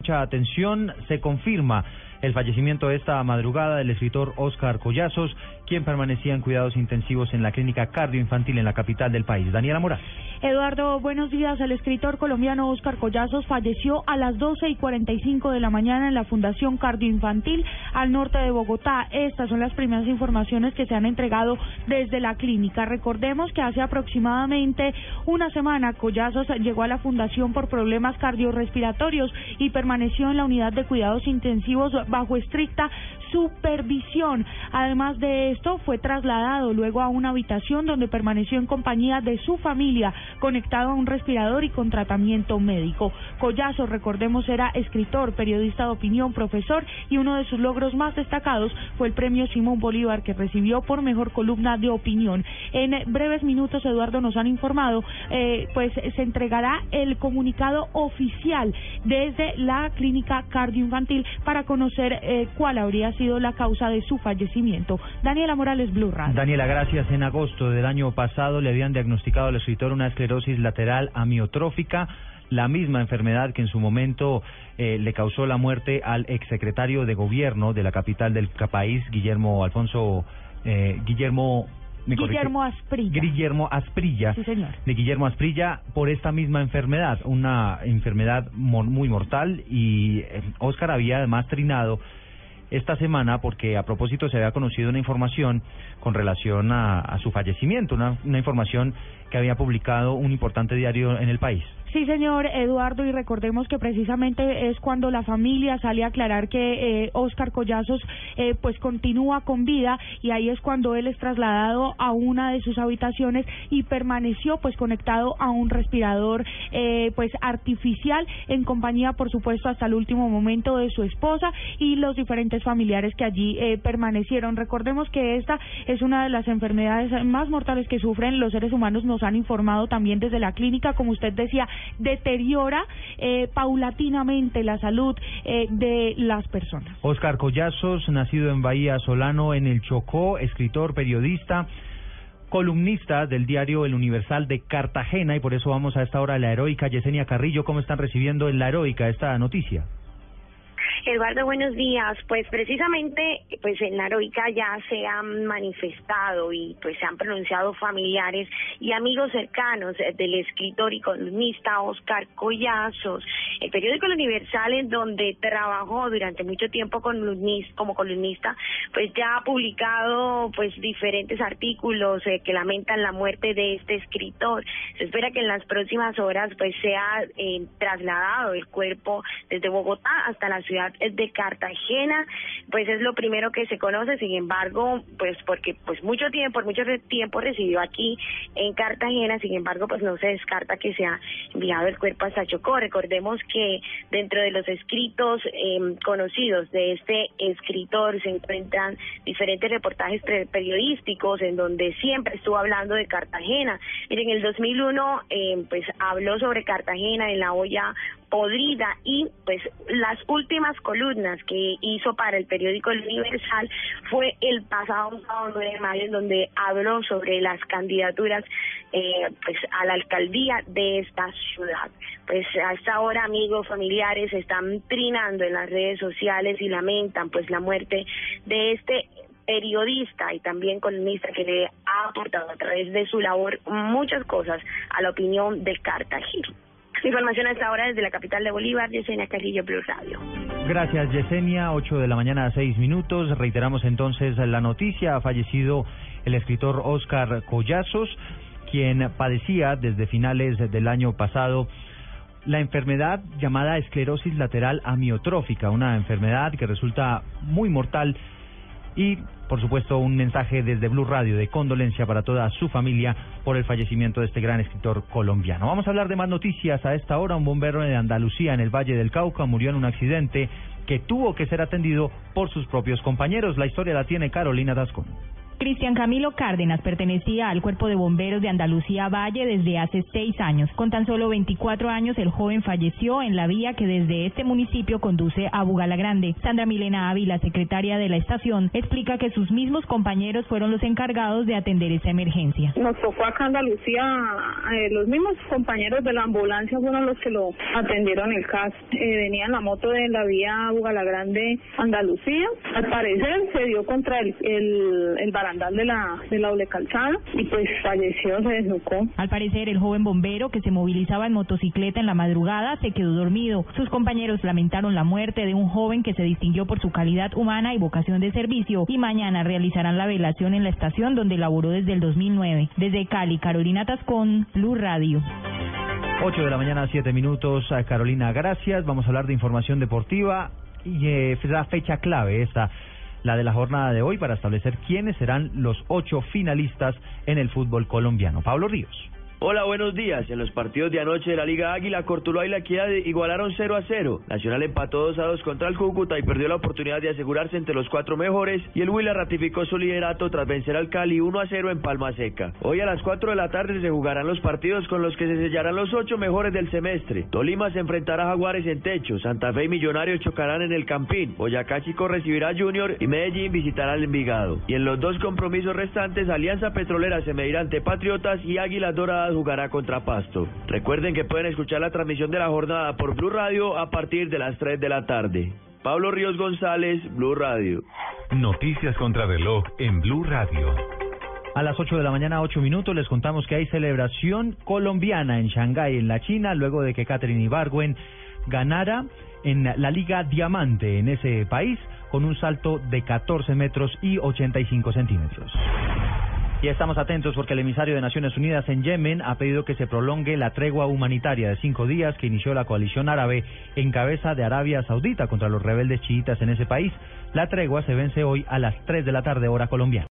Mucha atención. Se confirma el fallecimiento esta madrugada del escritor Oscar Collazos, quien permanecía en cuidados intensivos en la clínica cardioinfantil en la capital del país. Daniela Morales. Eduardo, buenos días. El escritor colombiano Oscar Collazos falleció a las 12 y 45 de la mañana en la Fundación Cardioinfantil al norte de Bogotá. Estas son las primeras informaciones que se han entregado desde la clínica. Recordemos que hace aproximadamente una semana Collazos llegó a la fundación por problemas cardiorrespiratorios y permaneció en la unidad de cuidados intensivos bajo estricta supervisión. Además de esto, fue trasladado luego a una habitación donde permaneció en compañía de su familia, conectado a un respirador y con tratamiento médico. Collazo, recordemos, era escritor, periodista de opinión, profesor y uno de sus logros más destacados fue el premio Simón Bolívar que recibió por mejor columna de opinión. En breves minutos, Eduardo, nos han informado, eh, pues se entregará el comunicado oficial desde la clínica cardioinfantil para conocer eh, cuál habría sido la causa de su fallecimiento. Daniela Morales, Blue Radio. Daniela, gracias. En agosto del año pasado le habían diagnosticado al escritor una esclerosis lateral amiotrófica, la misma enfermedad que en su momento eh, le causó la muerte al exsecretario de gobierno de la capital del país, Guillermo Alfonso, eh, Guillermo. Guillermo Asprilla. Guillermo Asprilla. Sí, señor. De Guillermo Asprilla por esta misma enfermedad, una enfermedad muy mortal y eh, Oscar había además trinado esta semana porque a propósito se había conocido una información con relación a, a su fallecimiento, una, una información que había publicado un importante diario en el país. Sí, señor Eduardo, y recordemos que precisamente es cuando la familia sale a aclarar que eh, Oscar Collazos eh, pues continúa con vida y ahí es cuando él es trasladado a una de sus habitaciones y permaneció pues conectado a un respirador eh, pues artificial en compañía por supuesto hasta el último momento de su esposa y los diferentes familiares que allí eh, permanecieron. Recordemos que esta es una de las enfermedades más mortales que sufren los seres humanos, nos han informado también desde la clínica, como usted decía, deteriora eh, paulatinamente la salud eh, de las personas. Oscar Collazos, nacido en Bahía Solano, en el Chocó, escritor, periodista, columnista del diario El Universal de Cartagena, y por eso vamos a esta hora a la heroica Yesenia Carrillo. ¿Cómo están recibiendo en la heroica esta noticia? Eduardo, buenos días. Pues precisamente, pues en la heroica ya se han manifestado y pues se han pronunciado familiares y amigos cercanos eh, del escritor y columnista Oscar Collazos. El periódico El Universal, en donde trabajó durante mucho tiempo como columnista, pues ya ha publicado pues diferentes artículos eh, que lamentan la muerte de este escritor. Se espera que en las próximas horas pues sea eh, trasladado el cuerpo desde Bogotá hasta la ciudad de Cartagena, pues es lo primero que se conoce, sin embargo, pues porque pues mucho tiempo, por mucho tiempo residió aquí en Cartagena, sin embargo, pues no se descarta que se ha enviado el cuerpo hasta Chocó. Recordemos que dentro de los escritos eh, conocidos de este escritor se encuentran diferentes reportajes periodísticos en donde siempre estuvo hablando de Cartagena. En el 2001 eh, pues habló sobre Cartagena en la olla podrida y pues las últimas columnas que hizo para el periódico El Universal fue el pasado sábado 9 de mayo en donde habló sobre las candidaturas eh, pues a la alcaldía de esta ciudad. Pues hasta ahora amigos familiares están trinando en las redes sociales y lamentan pues la muerte de este periodista y también columnista que le ha aportado a través de su labor muchas cosas a la opinión de Cartagena. Información hasta ahora desde la capital de Bolívar, Yesenia Carrillo, Blue Radio. Gracias, Yesenia. 8 de la mañana a 6 minutos. Reiteramos entonces la noticia. Ha fallecido el escritor Oscar Collazos, quien padecía desde finales del año pasado la enfermedad llamada esclerosis lateral amiotrófica, una enfermedad que resulta muy mortal y, por supuesto, un mensaje desde Blue Radio de condolencia para toda su familia por el fallecimiento de este gran escritor colombiano. Vamos a hablar de más noticias a esta hora. Un bombero de Andalucía, en el Valle del Cauca, murió en un accidente que tuvo que ser atendido por sus propios compañeros. La historia la tiene Carolina Tascón. Cristian Camilo Cárdenas pertenecía al Cuerpo de Bomberos de Andalucía Valle desde hace seis años. Con tan solo 24 años, el joven falleció en la vía que desde este municipio conduce a Bugala Grande. Sandra Milena Ávila, secretaria de la estación, explica que sus mismos compañeros fueron los encargados de atender esa emergencia. Nos tocó acá Andalucía, eh, los mismos compañeros de la ambulancia fueron los que lo atendieron el caso. Eh, venía en la moto de la vía Bugala Grande, Andalucía. Al parecer se dio contra el, el, el de la, de la doble calzada y pues falleció, se desnucó. Al parecer, el joven bombero que se movilizaba en motocicleta en la madrugada se quedó dormido. Sus compañeros lamentaron la muerte de un joven que se distinguió por su calidad humana y vocación de servicio y mañana realizarán la velación en la estación donde laboró desde el 2009. Desde Cali, Carolina Tascón, Blue Radio. 8 de la mañana, 7 minutos. Carolina, gracias. Vamos a hablar de información deportiva y eh, la fecha clave esta la de la jornada de hoy para establecer quiénes serán los ocho finalistas en el fútbol colombiano. Pablo Ríos. Hola, buenos días. En los partidos de anoche de la Liga Águila, Cortuluá y La Equidad igualaron 0 a 0. Nacional empató 2 a 2 contra el Cúcuta y perdió la oportunidad de asegurarse entre los cuatro mejores. Y el Huila ratificó su liderato tras vencer al Cali 1 a 0 en Palma Seca. Hoy a las 4 de la tarde se jugarán los partidos con los que se sellarán los ocho mejores del semestre. Tolima se enfrentará a Jaguares en techo. Santa Fe y Millonarios chocarán en el Campín. Boyacá Chico recibirá a Junior y Medellín visitará al Envigado. Y en los dos compromisos restantes, Alianza Petrolera se medirá ante Patriotas y Águilas Doradas jugará contra Pasto. Recuerden que pueden escuchar la transmisión de la jornada por Blue Radio a partir de las 3 de la tarde. Pablo Ríos González, Blue Radio. Noticias contra reloj en Blue Radio. A las 8 de la mañana, 8 minutos, les contamos que hay celebración colombiana en Shanghái, en la China, luego de que Catherine Ibargüen ganara en la Liga Diamante en ese país con un salto de 14 metros y 85 centímetros. Y estamos atentos porque el emisario de Naciones Unidas en Yemen ha pedido que se prolongue la tregua humanitaria de cinco días que inició la coalición árabe en cabeza de Arabia Saudita contra los rebeldes chiitas en ese país. La tregua se vence hoy a las 3 de la tarde hora colombiana.